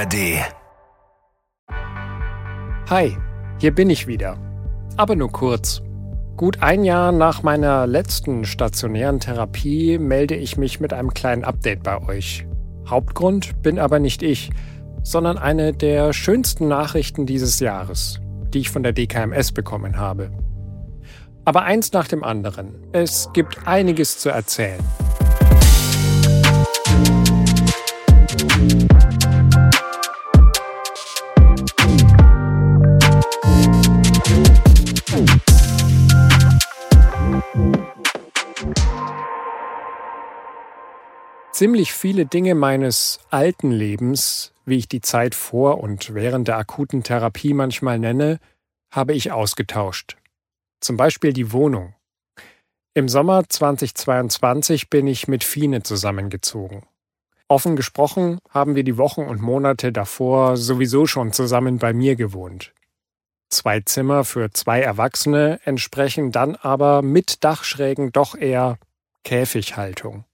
ARD. Hi, hier bin ich wieder. Aber nur kurz. Gut ein Jahr nach meiner letzten stationären Therapie melde ich mich mit einem kleinen Update bei euch. Hauptgrund bin aber nicht ich, sondern eine der schönsten Nachrichten dieses Jahres, die ich von der DKMS bekommen habe. Aber eins nach dem anderen. Es gibt einiges zu erzählen. Ziemlich viele Dinge meines alten Lebens, wie ich die Zeit vor und während der akuten Therapie manchmal nenne, habe ich ausgetauscht. Zum Beispiel die Wohnung. Im Sommer 2022 bin ich mit Fine zusammengezogen. Offen gesprochen haben wir die Wochen und Monate davor sowieso schon zusammen bei mir gewohnt. Zwei Zimmer für zwei Erwachsene entsprechen dann aber mit Dachschrägen doch eher Käfighaltung.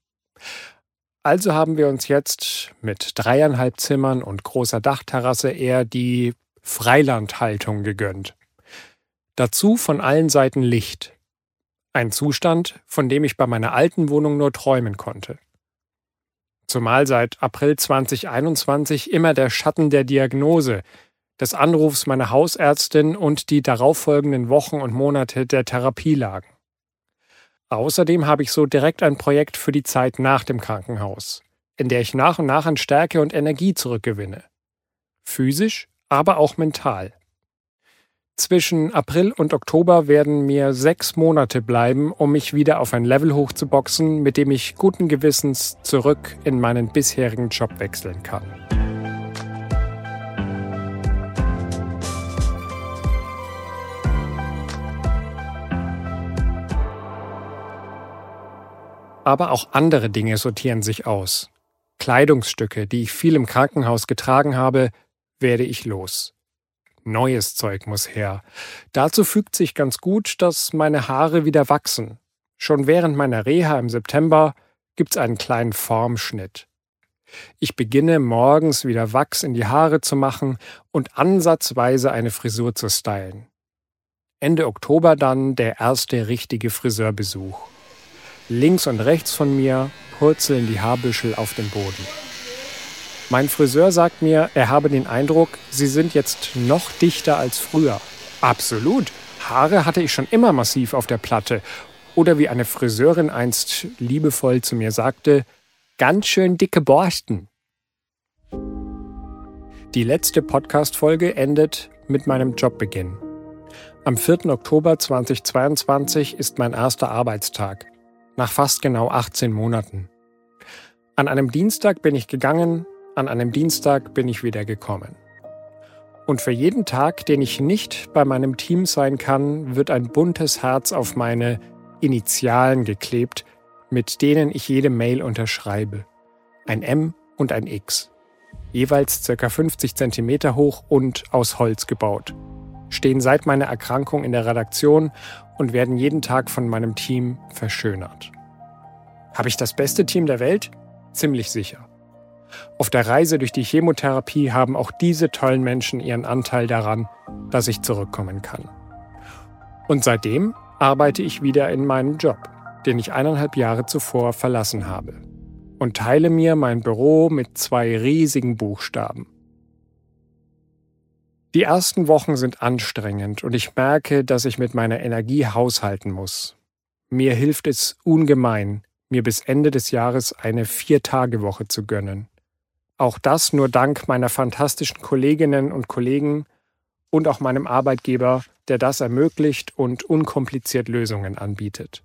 Also haben wir uns jetzt mit dreieinhalb Zimmern und großer Dachterrasse eher die Freilandhaltung gegönnt. Dazu von allen Seiten Licht. Ein Zustand, von dem ich bei meiner alten Wohnung nur träumen konnte. Zumal seit April 2021 immer der Schatten der Diagnose, des Anrufs meiner Hausärztin und die darauffolgenden Wochen und Monate der Therapie lagen. Außerdem habe ich so direkt ein Projekt für die Zeit nach dem Krankenhaus, in der ich nach und nach an Stärke und Energie zurückgewinne. Physisch, aber auch mental. Zwischen April und Oktober werden mir sechs Monate bleiben, um mich wieder auf ein Level hochzuboxen, mit dem ich guten Gewissens zurück in meinen bisherigen Job wechseln kann. Aber auch andere Dinge sortieren sich aus. Kleidungsstücke, die ich viel im Krankenhaus getragen habe, werde ich los. Neues Zeug muss her. Dazu fügt sich ganz gut, dass meine Haare wieder wachsen. Schon während meiner Reha im September gibt's einen kleinen Formschnitt. Ich beginne morgens wieder Wachs in die Haare zu machen und ansatzweise eine Frisur zu stylen. Ende Oktober dann der erste richtige Friseurbesuch. Links und rechts von mir purzeln die Haarbüschel auf dem Boden. Mein Friseur sagt mir, er habe den Eindruck, sie sind jetzt noch dichter als früher. Absolut. Haare hatte ich schon immer massiv auf der Platte. Oder wie eine Friseurin einst liebevoll zu mir sagte, ganz schön dicke Borsten. Die letzte Podcast-Folge endet mit meinem Jobbeginn. Am 4. Oktober 2022 ist mein erster Arbeitstag nach fast genau 18 Monaten. An einem Dienstag bin ich gegangen, an einem Dienstag bin ich wieder gekommen. Und für jeden Tag, den ich nicht bei meinem Team sein kann, wird ein buntes Herz auf meine Initialen geklebt, mit denen ich jede Mail unterschreibe. Ein M und ein X. Jeweils ca. 50 cm hoch und aus Holz gebaut. Stehen seit meiner Erkrankung in der Redaktion und werden jeden Tag von meinem Team verschönert. Habe ich das beste Team der Welt? Ziemlich sicher. Auf der Reise durch die Chemotherapie haben auch diese tollen Menschen ihren Anteil daran, dass ich zurückkommen kann. Und seitdem arbeite ich wieder in meinem Job, den ich eineinhalb Jahre zuvor verlassen habe, und teile mir mein Büro mit zwei riesigen Buchstaben. Die ersten Wochen sind anstrengend und ich merke, dass ich mit meiner Energie haushalten muss. Mir hilft es ungemein, mir bis Ende des Jahres eine Vier-Tage-Woche zu gönnen. Auch das nur dank meiner fantastischen Kolleginnen und Kollegen und auch meinem Arbeitgeber, der das ermöglicht und unkompliziert Lösungen anbietet.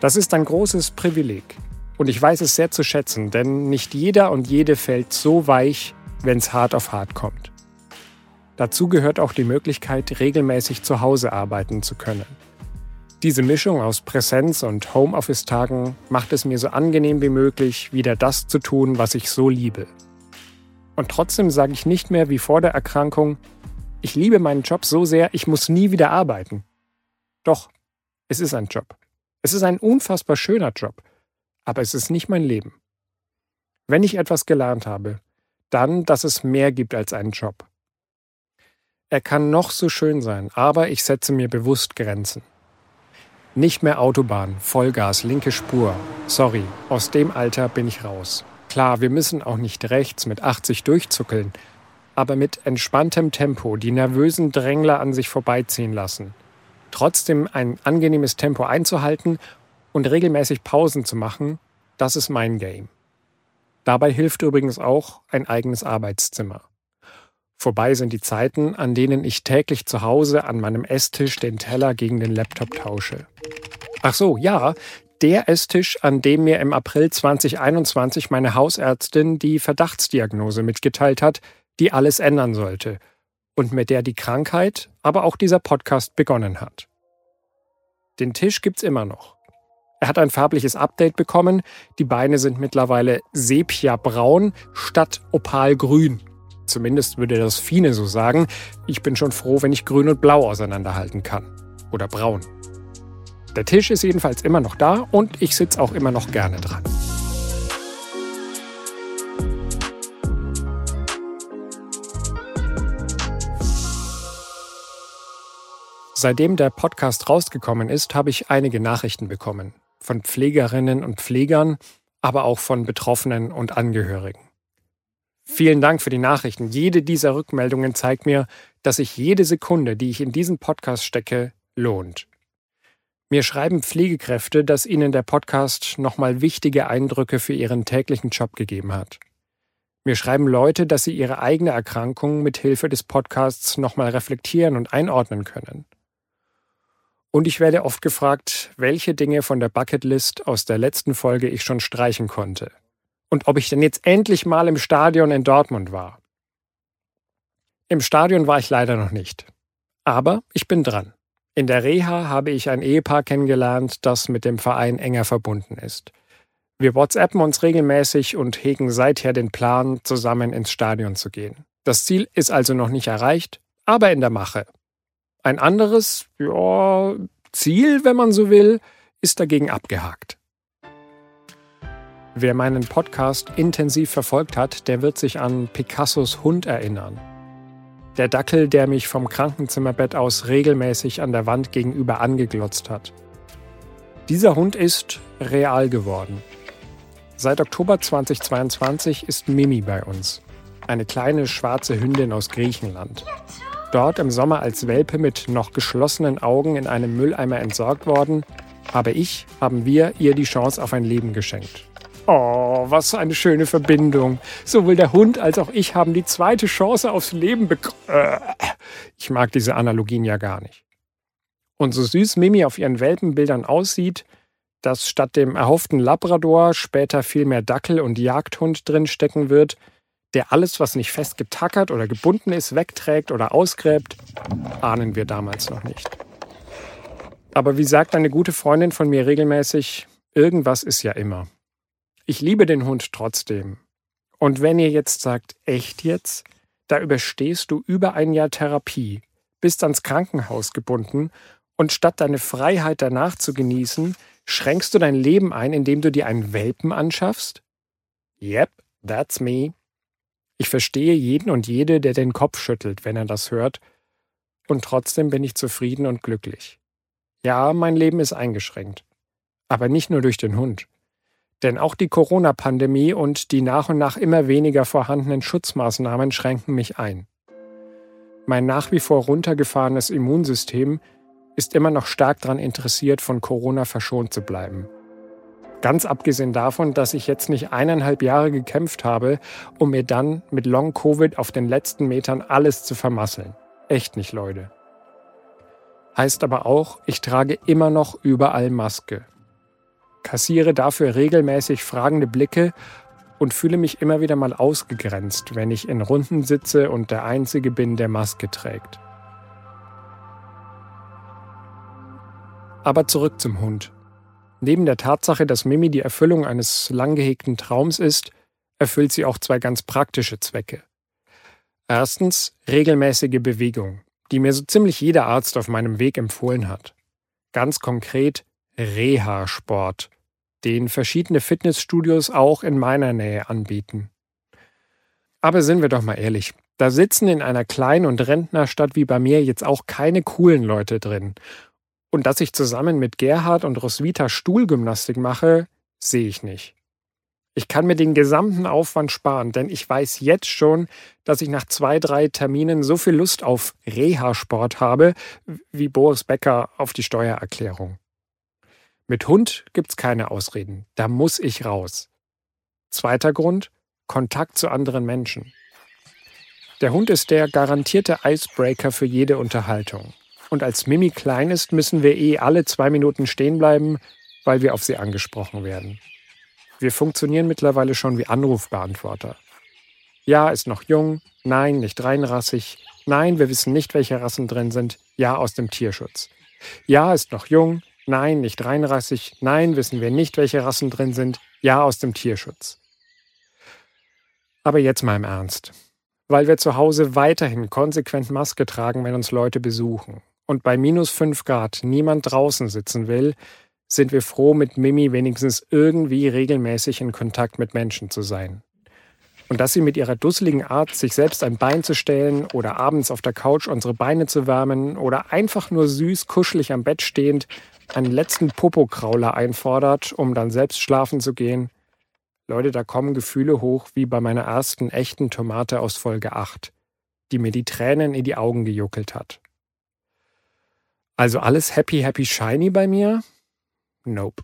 Das ist ein großes Privileg und ich weiß es sehr zu schätzen, denn nicht jeder und jede fällt so weich, wenn es hart auf hart kommt. Dazu gehört auch die Möglichkeit, regelmäßig zu Hause arbeiten zu können. Diese Mischung aus Präsenz und Homeoffice-Tagen macht es mir so angenehm wie möglich, wieder das zu tun, was ich so liebe. Und trotzdem sage ich nicht mehr wie vor der Erkrankung, ich liebe meinen Job so sehr, ich muss nie wieder arbeiten. Doch, es ist ein Job. Es ist ein unfassbar schöner Job. Aber es ist nicht mein Leben. Wenn ich etwas gelernt habe, dann, dass es mehr gibt als einen Job. Er kann noch so schön sein, aber ich setze mir bewusst Grenzen. Nicht mehr Autobahn, Vollgas, linke Spur. Sorry, aus dem Alter bin ich raus. Klar, wir müssen auch nicht rechts mit 80 durchzuckeln, aber mit entspanntem Tempo die nervösen Drängler an sich vorbeiziehen lassen. Trotzdem ein angenehmes Tempo einzuhalten und regelmäßig Pausen zu machen, das ist mein Game. Dabei hilft übrigens auch ein eigenes Arbeitszimmer. Vorbei sind die Zeiten, an denen ich täglich zu Hause an meinem Esstisch den Teller gegen den Laptop tausche. Ach so, ja, der Esstisch, an dem mir im April 2021 meine Hausärztin die Verdachtsdiagnose mitgeteilt hat, die alles ändern sollte und mit der die Krankheit, aber auch dieser Podcast begonnen hat. Den Tisch gibt's immer noch. Er hat ein farbliches Update bekommen, die Beine sind mittlerweile sepia-braun statt opalgrün. Zumindest würde das Fine so sagen. Ich bin schon froh, wenn ich grün und blau auseinanderhalten kann. Oder braun. Der Tisch ist jedenfalls immer noch da und ich sitze auch immer noch gerne dran. Seitdem der Podcast rausgekommen ist, habe ich einige Nachrichten bekommen. Von Pflegerinnen und Pflegern, aber auch von Betroffenen und Angehörigen. Vielen Dank für die Nachrichten. Jede dieser Rückmeldungen zeigt mir, dass sich jede Sekunde, die ich in diesen Podcast stecke, lohnt. Mir schreiben Pflegekräfte, dass ihnen der Podcast nochmal wichtige Eindrücke für ihren täglichen Job gegeben hat. Mir schreiben Leute, dass sie ihre eigene Erkrankung mit Hilfe des Podcasts nochmal reflektieren und einordnen können. Und ich werde oft gefragt, welche Dinge von der Bucketlist aus der letzten Folge ich schon streichen konnte und ob ich denn jetzt endlich mal im Stadion in Dortmund war. Im Stadion war ich leider noch nicht. Aber ich bin dran. In der Reha habe ich ein Ehepaar kennengelernt, das mit dem Verein enger verbunden ist. Wir WhatsAppen uns regelmäßig und hegen seither den Plan, zusammen ins Stadion zu gehen. Das Ziel ist also noch nicht erreicht, aber in der Mache. Ein anderes, ja, Ziel, wenn man so will, ist dagegen abgehakt. Wer meinen Podcast intensiv verfolgt hat, der wird sich an Picassos Hund erinnern. Der Dackel, der mich vom Krankenzimmerbett aus regelmäßig an der Wand gegenüber angeglotzt hat. Dieser Hund ist real geworden. Seit Oktober 2022 ist Mimi bei uns. Eine kleine schwarze Hündin aus Griechenland. Dort im Sommer als Welpe mit noch geschlossenen Augen in einem Mülleimer entsorgt worden, habe ich, haben wir ihr die Chance auf ein Leben geschenkt. Oh, was eine schöne Verbindung. Sowohl der Hund als auch ich haben die zweite Chance aufs Leben bekommen. Äh, ich mag diese Analogien ja gar nicht. Und so süß Mimi auf ihren Welpenbildern aussieht, dass statt dem erhofften Labrador später viel mehr Dackel und Jagdhund drinstecken wird, der alles, was nicht fest getackert oder gebunden ist, wegträgt oder ausgräbt, ahnen wir damals noch nicht. Aber wie sagt eine gute Freundin von mir regelmäßig, irgendwas ist ja immer. Ich liebe den Hund trotzdem. Und wenn ihr jetzt sagt, echt jetzt? Da überstehst du über ein Jahr Therapie, bist ans Krankenhaus gebunden und statt deine Freiheit danach zu genießen, schränkst du dein Leben ein, indem du dir einen Welpen anschaffst? Yep, that's me. Ich verstehe jeden und jede, der den Kopf schüttelt, wenn er das hört, und trotzdem bin ich zufrieden und glücklich. Ja, mein Leben ist eingeschränkt. Aber nicht nur durch den Hund. Denn auch die Corona-Pandemie und die nach und nach immer weniger vorhandenen Schutzmaßnahmen schränken mich ein. Mein nach wie vor runtergefahrenes Immunsystem ist immer noch stark daran interessiert, von Corona verschont zu bleiben. Ganz abgesehen davon, dass ich jetzt nicht eineinhalb Jahre gekämpft habe, um mir dann mit Long-Covid auf den letzten Metern alles zu vermasseln. Echt nicht, Leute. Heißt aber auch, ich trage immer noch überall Maske kassiere dafür regelmäßig fragende Blicke und fühle mich immer wieder mal ausgegrenzt, wenn ich in Runden sitze und der Einzige bin, der Maske trägt. Aber zurück zum Hund. Neben der Tatsache, dass Mimi die Erfüllung eines lang gehegten Traums ist, erfüllt sie auch zwei ganz praktische Zwecke. Erstens regelmäßige Bewegung, die mir so ziemlich jeder Arzt auf meinem Weg empfohlen hat. Ganz konkret Reha-Sport, den verschiedene Fitnessstudios auch in meiner Nähe anbieten. Aber sind wir doch mal ehrlich, da sitzen in einer Klein- und Rentnerstadt wie bei mir jetzt auch keine coolen Leute drin. Und dass ich zusammen mit Gerhard und Roswitha Stuhlgymnastik mache, sehe ich nicht. Ich kann mir den gesamten Aufwand sparen, denn ich weiß jetzt schon, dass ich nach zwei, drei Terminen so viel Lust auf Reha-Sport habe, wie Boris Becker auf die Steuererklärung. Mit Hund gibt's keine Ausreden. Da muss ich raus. Zweiter Grund, Kontakt zu anderen Menschen. Der Hund ist der garantierte Icebreaker für jede Unterhaltung. Und als Mimi klein ist, müssen wir eh alle zwei Minuten stehen bleiben, weil wir auf sie angesprochen werden. Wir funktionieren mittlerweile schon wie Anrufbeantworter. Ja, ist noch jung. Nein, nicht reinrassig. Nein, wir wissen nicht, welche Rassen drin sind. Ja, aus dem Tierschutz. Ja, ist noch jung. Nein, nicht reinrassig. Nein, wissen wir nicht, welche Rassen drin sind. Ja, aus dem Tierschutz. Aber jetzt mal im Ernst. Weil wir zu Hause weiterhin konsequent Maske tragen, wenn uns Leute besuchen und bei minus 5 Grad niemand draußen sitzen will, sind wir froh, mit Mimi wenigstens irgendwie regelmäßig in Kontakt mit Menschen zu sein. Und dass sie mit ihrer dusseligen Art, sich selbst ein Bein zu stellen oder abends auf der Couch unsere Beine zu wärmen oder einfach nur süß kuschelig am Bett stehend einen letzten Popokrauler einfordert, um dann selbst schlafen zu gehen. Leute, da kommen Gefühle hoch wie bei meiner ersten echten Tomate aus Folge 8, die mir die Tränen in die Augen gejuckelt hat. Also alles happy, happy, shiny bei mir? Nope.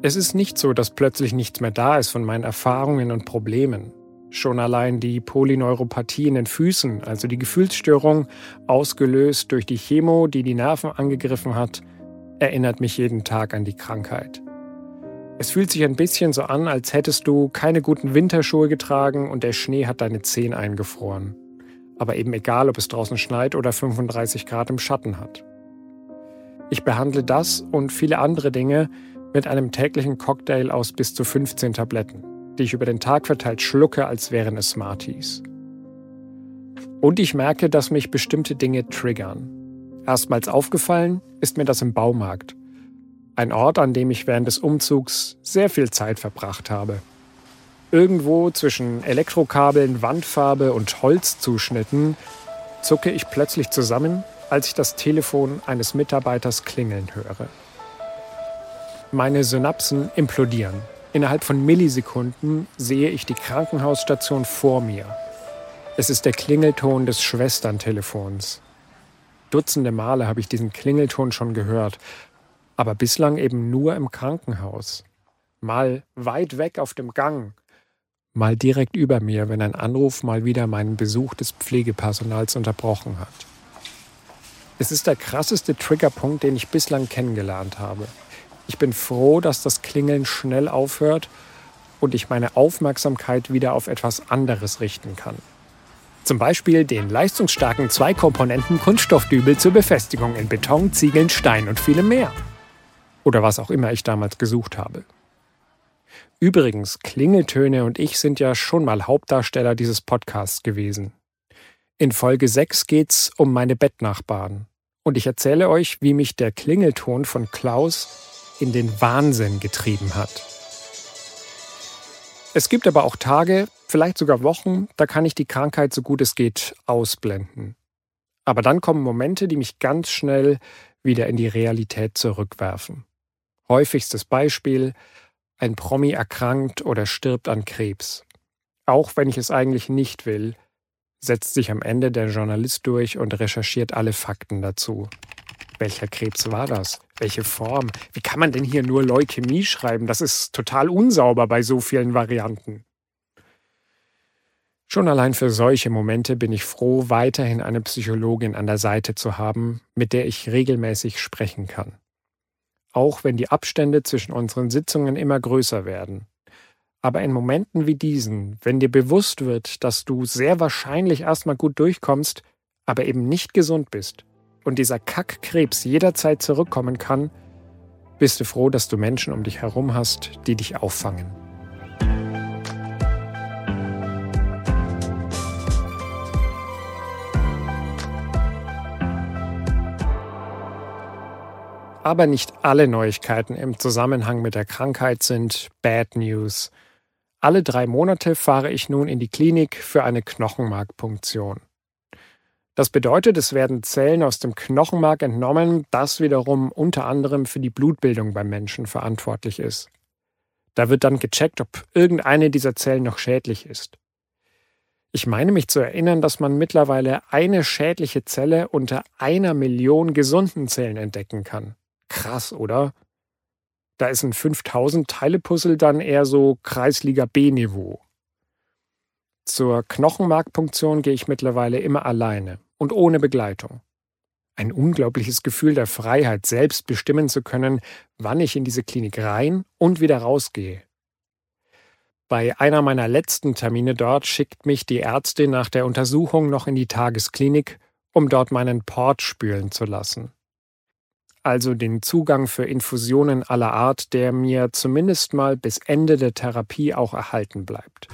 Es ist nicht so, dass plötzlich nichts mehr da ist von meinen Erfahrungen und Problemen. Schon allein die Polyneuropathie in den Füßen, also die Gefühlsstörung, ausgelöst durch die Chemo, die die Nerven angegriffen hat, erinnert mich jeden Tag an die Krankheit. Es fühlt sich ein bisschen so an, als hättest du keine guten Winterschuhe getragen und der Schnee hat deine Zehen eingefroren. Aber eben egal, ob es draußen schneit oder 35 Grad im Schatten hat. Ich behandle das und viele andere Dinge mit einem täglichen Cocktail aus bis zu 15 Tabletten, die ich über den Tag verteilt schlucke, als wären es Smarties. Und ich merke, dass mich bestimmte Dinge triggern. Erstmals aufgefallen ist mir das im Baumarkt. Ein Ort, an dem ich während des Umzugs sehr viel Zeit verbracht habe. Irgendwo zwischen Elektrokabeln, Wandfarbe und Holzzuschnitten zucke ich plötzlich zusammen als ich das Telefon eines Mitarbeiters klingeln höre. Meine Synapsen implodieren. Innerhalb von Millisekunden sehe ich die Krankenhausstation vor mir. Es ist der Klingelton des Schwesterntelefons. Dutzende Male habe ich diesen Klingelton schon gehört, aber bislang eben nur im Krankenhaus. Mal weit weg auf dem Gang, mal direkt über mir, wenn ein Anruf mal wieder meinen Besuch des Pflegepersonals unterbrochen hat. Es ist der krasseste Triggerpunkt, den ich bislang kennengelernt habe. Ich bin froh, dass das Klingeln schnell aufhört und ich meine Aufmerksamkeit wieder auf etwas anderes richten kann. Zum Beispiel den leistungsstarken Zweikomponenten Kunststoffdübel zur Befestigung in Beton, Ziegeln, Stein und vielem mehr. Oder was auch immer ich damals gesucht habe. Übrigens, Klingeltöne und ich sind ja schon mal Hauptdarsteller dieses Podcasts gewesen. In Folge 6 geht's um meine Bettnachbarn. Und ich erzähle euch, wie mich der Klingelton von Klaus in den Wahnsinn getrieben hat. Es gibt aber auch Tage, vielleicht sogar Wochen, da kann ich die Krankheit so gut es geht ausblenden. Aber dann kommen Momente, die mich ganz schnell wieder in die Realität zurückwerfen. Häufigstes Beispiel, ein Promi erkrankt oder stirbt an Krebs. Auch wenn ich es eigentlich nicht will, setzt sich am Ende der Journalist durch und recherchiert alle Fakten dazu. Welcher Krebs war das? Welche Form? Wie kann man denn hier nur Leukämie schreiben? Das ist total unsauber bei so vielen Varianten. Schon allein für solche Momente bin ich froh, weiterhin eine Psychologin an der Seite zu haben, mit der ich regelmäßig sprechen kann. Auch wenn die Abstände zwischen unseren Sitzungen immer größer werden. Aber in Momenten wie diesen, wenn dir bewusst wird, dass du sehr wahrscheinlich erstmal gut durchkommst, aber eben nicht gesund bist und dieser Kackkrebs jederzeit zurückkommen kann, bist du froh, dass du Menschen um dich herum hast, die dich auffangen. Aber nicht alle Neuigkeiten im Zusammenhang mit der Krankheit sind Bad News. Alle drei Monate fahre ich nun in die Klinik für eine Knochenmarkpunktion. Das bedeutet, es werden Zellen aus dem Knochenmark entnommen, das wiederum unter anderem für die Blutbildung beim Menschen verantwortlich ist. Da wird dann gecheckt, ob irgendeine dieser Zellen noch schädlich ist. Ich meine mich zu erinnern, dass man mittlerweile eine schädliche Zelle unter einer Million gesunden Zellen entdecken kann. Krass, oder? Da ist ein 5000 Teile Puzzle dann eher so Kreisliga B-Niveau. Zur Knochenmarkpunktion gehe ich mittlerweile immer alleine und ohne Begleitung. Ein unglaubliches Gefühl der Freiheit, selbst bestimmen zu können, wann ich in diese Klinik rein und wieder rausgehe. Bei einer meiner letzten Termine dort schickt mich die Ärztin nach der Untersuchung noch in die Tagesklinik, um dort meinen Port spülen zu lassen also den Zugang für Infusionen aller Art, der mir zumindest mal bis Ende der Therapie auch erhalten bleibt.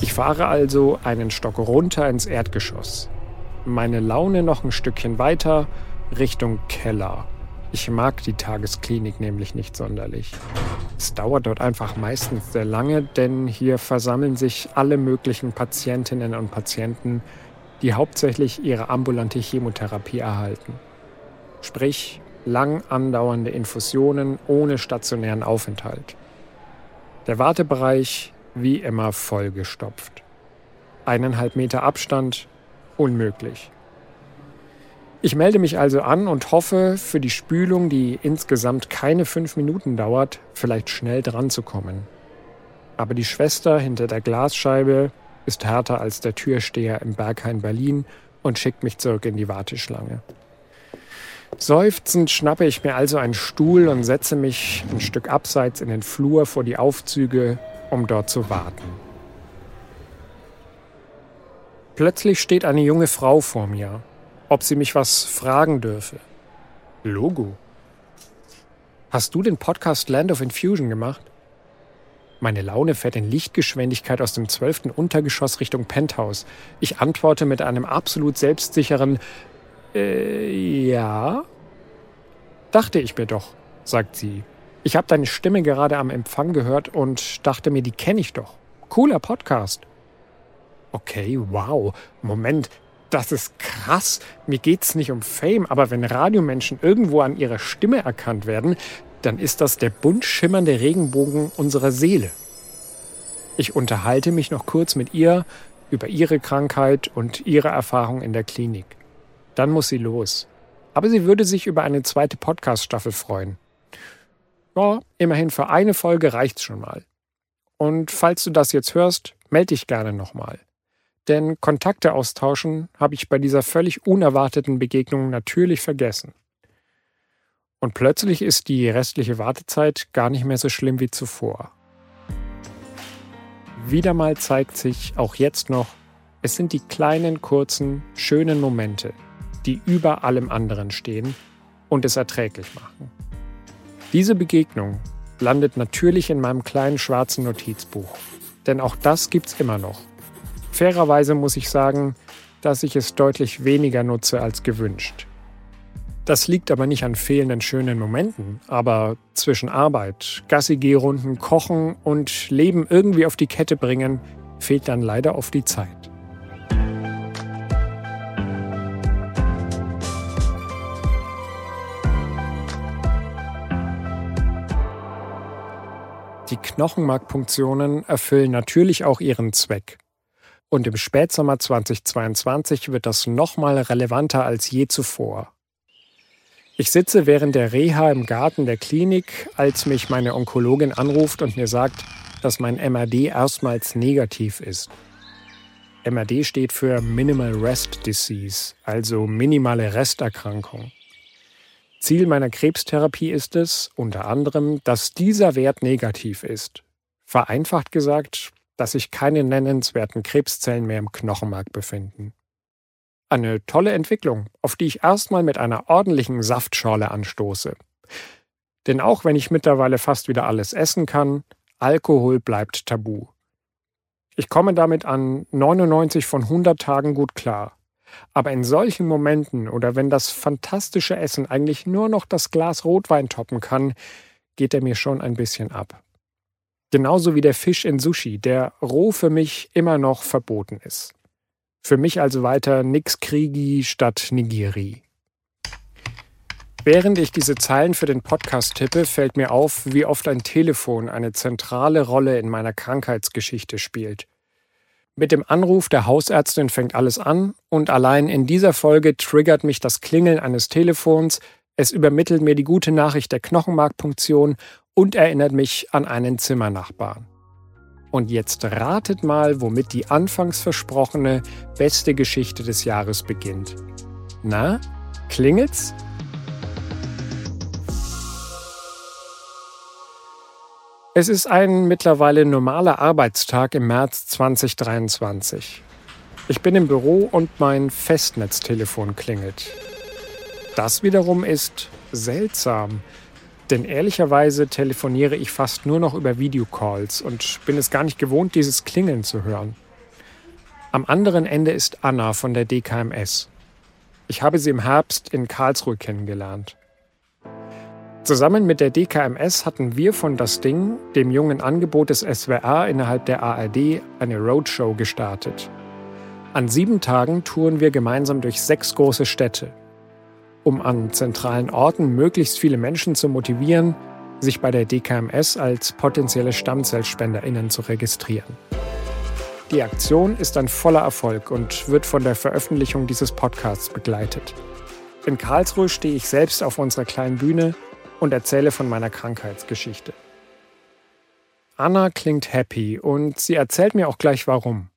Ich fahre also einen Stock runter ins Erdgeschoss. Meine Laune noch ein Stückchen weiter Richtung Keller. Ich mag die Tagesklinik nämlich nicht sonderlich. Es dauert dort einfach meistens sehr lange, denn hier versammeln sich alle möglichen Patientinnen und Patienten, die hauptsächlich ihre ambulante Chemotherapie erhalten sprich lang andauernde Infusionen ohne stationären Aufenthalt. Der Wartebereich wie immer vollgestopft. Eineinhalb Meter Abstand unmöglich. Ich melde mich also an und hoffe, für die Spülung, die insgesamt keine fünf Minuten dauert, vielleicht schnell dran zu kommen. Aber die Schwester hinter der Glasscheibe ist härter als der Türsteher im Berghain Berlin und schickt mich zurück in die Warteschlange. Seufzend schnappe ich mir also einen Stuhl und setze mich ein Stück abseits in den Flur vor die Aufzüge, um dort zu warten. Plötzlich steht eine junge Frau vor mir, ob sie mich was fragen dürfe. Logo. Hast du den Podcast Land of Infusion gemacht? Meine Laune fährt in Lichtgeschwindigkeit aus dem zwölften Untergeschoss Richtung Penthouse. Ich antworte mit einem absolut selbstsicheren äh, ja. Dachte ich mir doch, sagt sie. Ich habe deine Stimme gerade am Empfang gehört und dachte mir, die kenne ich doch. Cooler Podcast. Okay, wow. Moment, das ist krass. Mir geht's nicht um Fame, aber wenn Radiomenschen irgendwo an ihrer Stimme erkannt werden, dann ist das der bunt schimmernde Regenbogen unserer Seele. Ich unterhalte mich noch kurz mit ihr über ihre Krankheit und ihre Erfahrung in der Klinik. Dann muss sie los. Aber sie würde sich über eine zweite Podcast-Staffel freuen. Ja, immerhin für eine Folge reicht's schon mal. Und falls du das jetzt hörst, melde dich gerne nochmal. Denn Kontakte austauschen habe ich bei dieser völlig unerwarteten Begegnung natürlich vergessen. Und plötzlich ist die restliche Wartezeit gar nicht mehr so schlimm wie zuvor. Wieder mal zeigt sich auch jetzt noch, es sind die kleinen, kurzen, schönen Momente, die über allem anderen stehen und es erträglich machen. Diese Begegnung landet natürlich in meinem kleinen schwarzen Notizbuch, denn auch das gibt's immer noch. Fairerweise muss ich sagen, dass ich es deutlich weniger nutze als gewünscht. Das liegt aber nicht an fehlenden schönen Momenten, aber zwischen Arbeit, Gassi-Gehrunden, Kochen und Leben irgendwie auf die Kette bringen, fehlt dann leider oft die Zeit. Die Knochenmarkpunktionen erfüllen natürlich auch ihren Zweck. Und im Spätsommer 2022 wird das nochmal relevanter als je zuvor. Ich sitze während der Reha im Garten der Klinik, als mich meine Onkologin anruft und mir sagt, dass mein MRD erstmals negativ ist. MRD steht für Minimal Rest Disease, also minimale Resterkrankung. Ziel meiner Krebstherapie ist es, unter anderem, dass dieser Wert negativ ist. Vereinfacht gesagt, dass sich keine nennenswerten Krebszellen mehr im Knochenmark befinden. Eine tolle Entwicklung, auf die ich erstmal mit einer ordentlichen Saftschorle anstoße. Denn auch wenn ich mittlerweile fast wieder alles essen kann, Alkohol bleibt tabu. Ich komme damit an 99 von 100 Tagen gut klar. Aber in solchen Momenten oder wenn das fantastische Essen eigentlich nur noch das Glas Rotwein toppen kann, geht er mir schon ein bisschen ab. Genauso wie der Fisch in Sushi, der roh für mich immer noch verboten ist. Für mich also weiter nix Kriegi statt Nigiri. Während ich diese Zeilen für den Podcast tippe, fällt mir auf, wie oft ein Telefon eine zentrale Rolle in meiner Krankheitsgeschichte spielt. Mit dem Anruf der Hausärztin fängt alles an und allein in dieser Folge triggert mich das Klingeln eines Telefons, es übermittelt mir die gute Nachricht der Knochenmarkpunktion und erinnert mich an einen Zimmernachbarn. Und jetzt ratet mal, womit die anfangs versprochene beste Geschichte des Jahres beginnt. Na, klingelt's? Es ist ein mittlerweile normaler Arbeitstag im März 2023. Ich bin im Büro und mein Festnetztelefon klingelt. Das wiederum ist seltsam, denn ehrlicherweise telefoniere ich fast nur noch über Videocalls und bin es gar nicht gewohnt, dieses Klingeln zu hören. Am anderen Ende ist Anna von der DKMS. Ich habe sie im Herbst in Karlsruhe kennengelernt. Zusammen mit der DKMS hatten wir von Das Ding, dem jungen Angebot des SWR innerhalb der ARD, eine Roadshow gestartet. An sieben Tagen touren wir gemeinsam durch sechs große Städte, um an zentralen Orten möglichst viele Menschen zu motivieren, sich bei der DKMS als potenzielle StammzellspenderInnen zu registrieren. Die Aktion ist ein voller Erfolg und wird von der Veröffentlichung dieses Podcasts begleitet. In Karlsruhe stehe ich selbst auf unserer kleinen Bühne und erzähle von meiner Krankheitsgeschichte. Anna klingt happy und sie erzählt mir auch gleich warum.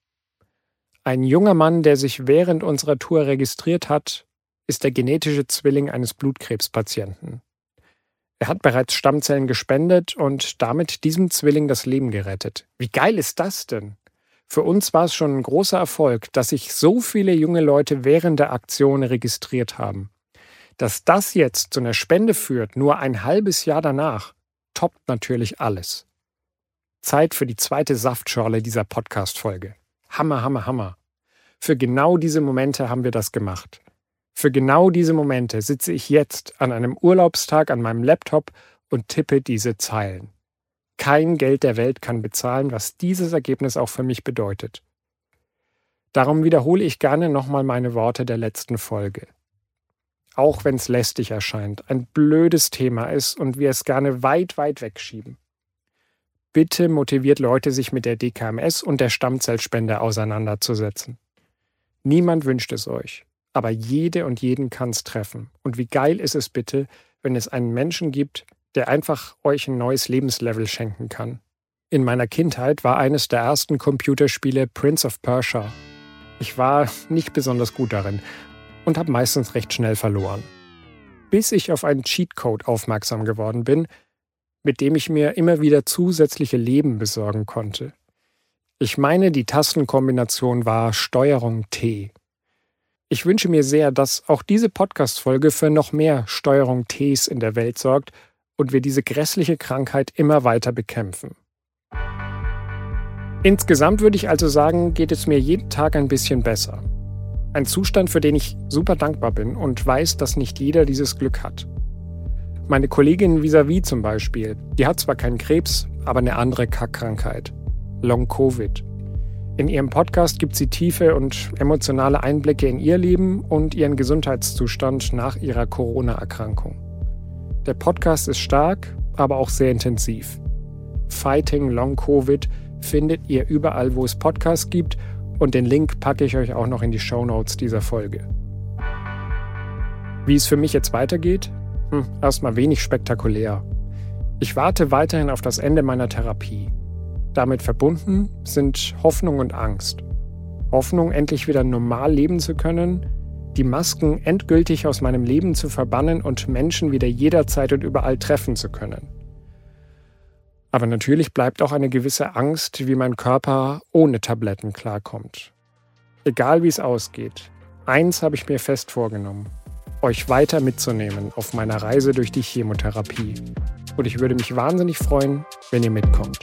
Ein junger Mann, der sich während unserer Tour registriert hat, ist der genetische Zwilling eines Blutkrebspatienten. Er hat bereits Stammzellen gespendet und damit diesem Zwilling das Leben gerettet. Wie geil ist das denn? Für uns war es schon ein großer Erfolg, dass sich so viele junge Leute während der Aktion registriert haben. Dass das jetzt zu einer Spende führt, nur ein halbes Jahr danach, toppt natürlich alles. Zeit für die zweite Saftschorle dieser Podcast-Folge. Hammer, Hammer, Hammer. Für genau diese Momente haben wir das gemacht. Für genau diese Momente sitze ich jetzt an einem Urlaubstag an meinem Laptop und tippe diese Zeilen. Kein Geld der Welt kann bezahlen, was dieses Ergebnis auch für mich bedeutet. Darum wiederhole ich gerne nochmal meine Worte der letzten Folge auch wenn es lästig erscheint, ein blödes Thema ist und wir es gerne weit, weit wegschieben. Bitte motiviert Leute, sich mit der DKMS und der Stammzellspende auseinanderzusetzen. Niemand wünscht es euch, aber jede und jeden kann es treffen. Und wie geil ist es bitte, wenn es einen Menschen gibt, der einfach euch ein neues Lebenslevel schenken kann. In meiner Kindheit war eines der ersten Computerspiele Prince of Persia. Ich war nicht besonders gut darin und habe meistens recht schnell verloren. Bis ich auf einen Cheatcode aufmerksam geworden bin, mit dem ich mir immer wieder zusätzliche Leben besorgen konnte. Ich meine, die Tastenkombination war Steuerung T. Ich wünsche mir sehr, dass auch diese Podcast-Folge für noch mehr Steuerung Ts in der Welt sorgt und wir diese grässliche Krankheit immer weiter bekämpfen. Insgesamt würde ich also sagen, geht es mir jeden Tag ein bisschen besser. Ein Zustand, für den ich super dankbar bin und weiß, dass nicht jeder dieses Glück hat. Meine Kollegin vis-à-vis zum Beispiel, die hat zwar keinen Krebs, aber eine andere Kackkrankheit. Long Covid. In ihrem Podcast gibt sie tiefe und emotionale Einblicke in ihr Leben und ihren Gesundheitszustand nach ihrer Corona-Erkrankung. Der Podcast ist stark, aber auch sehr intensiv. Fighting Long Covid findet ihr überall, wo es Podcasts gibt und den Link packe ich euch auch noch in die Show Notes dieser Folge. Wie es für mich jetzt weitergeht? Hm, erstmal wenig spektakulär. Ich warte weiterhin auf das Ende meiner Therapie. Damit verbunden sind Hoffnung und Angst. Hoffnung, endlich wieder normal leben zu können, die Masken endgültig aus meinem Leben zu verbannen und Menschen wieder jederzeit und überall treffen zu können. Aber natürlich bleibt auch eine gewisse Angst, wie mein Körper ohne Tabletten klarkommt. Egal wie es ausgeht, eins habe ich mir fest vorgenommen, euch weiter mitzunehmen auf meiner Reise durch die Chemotherapie. Und ich würde mich wahnsinnig freuen, wenn ihr mitkommt.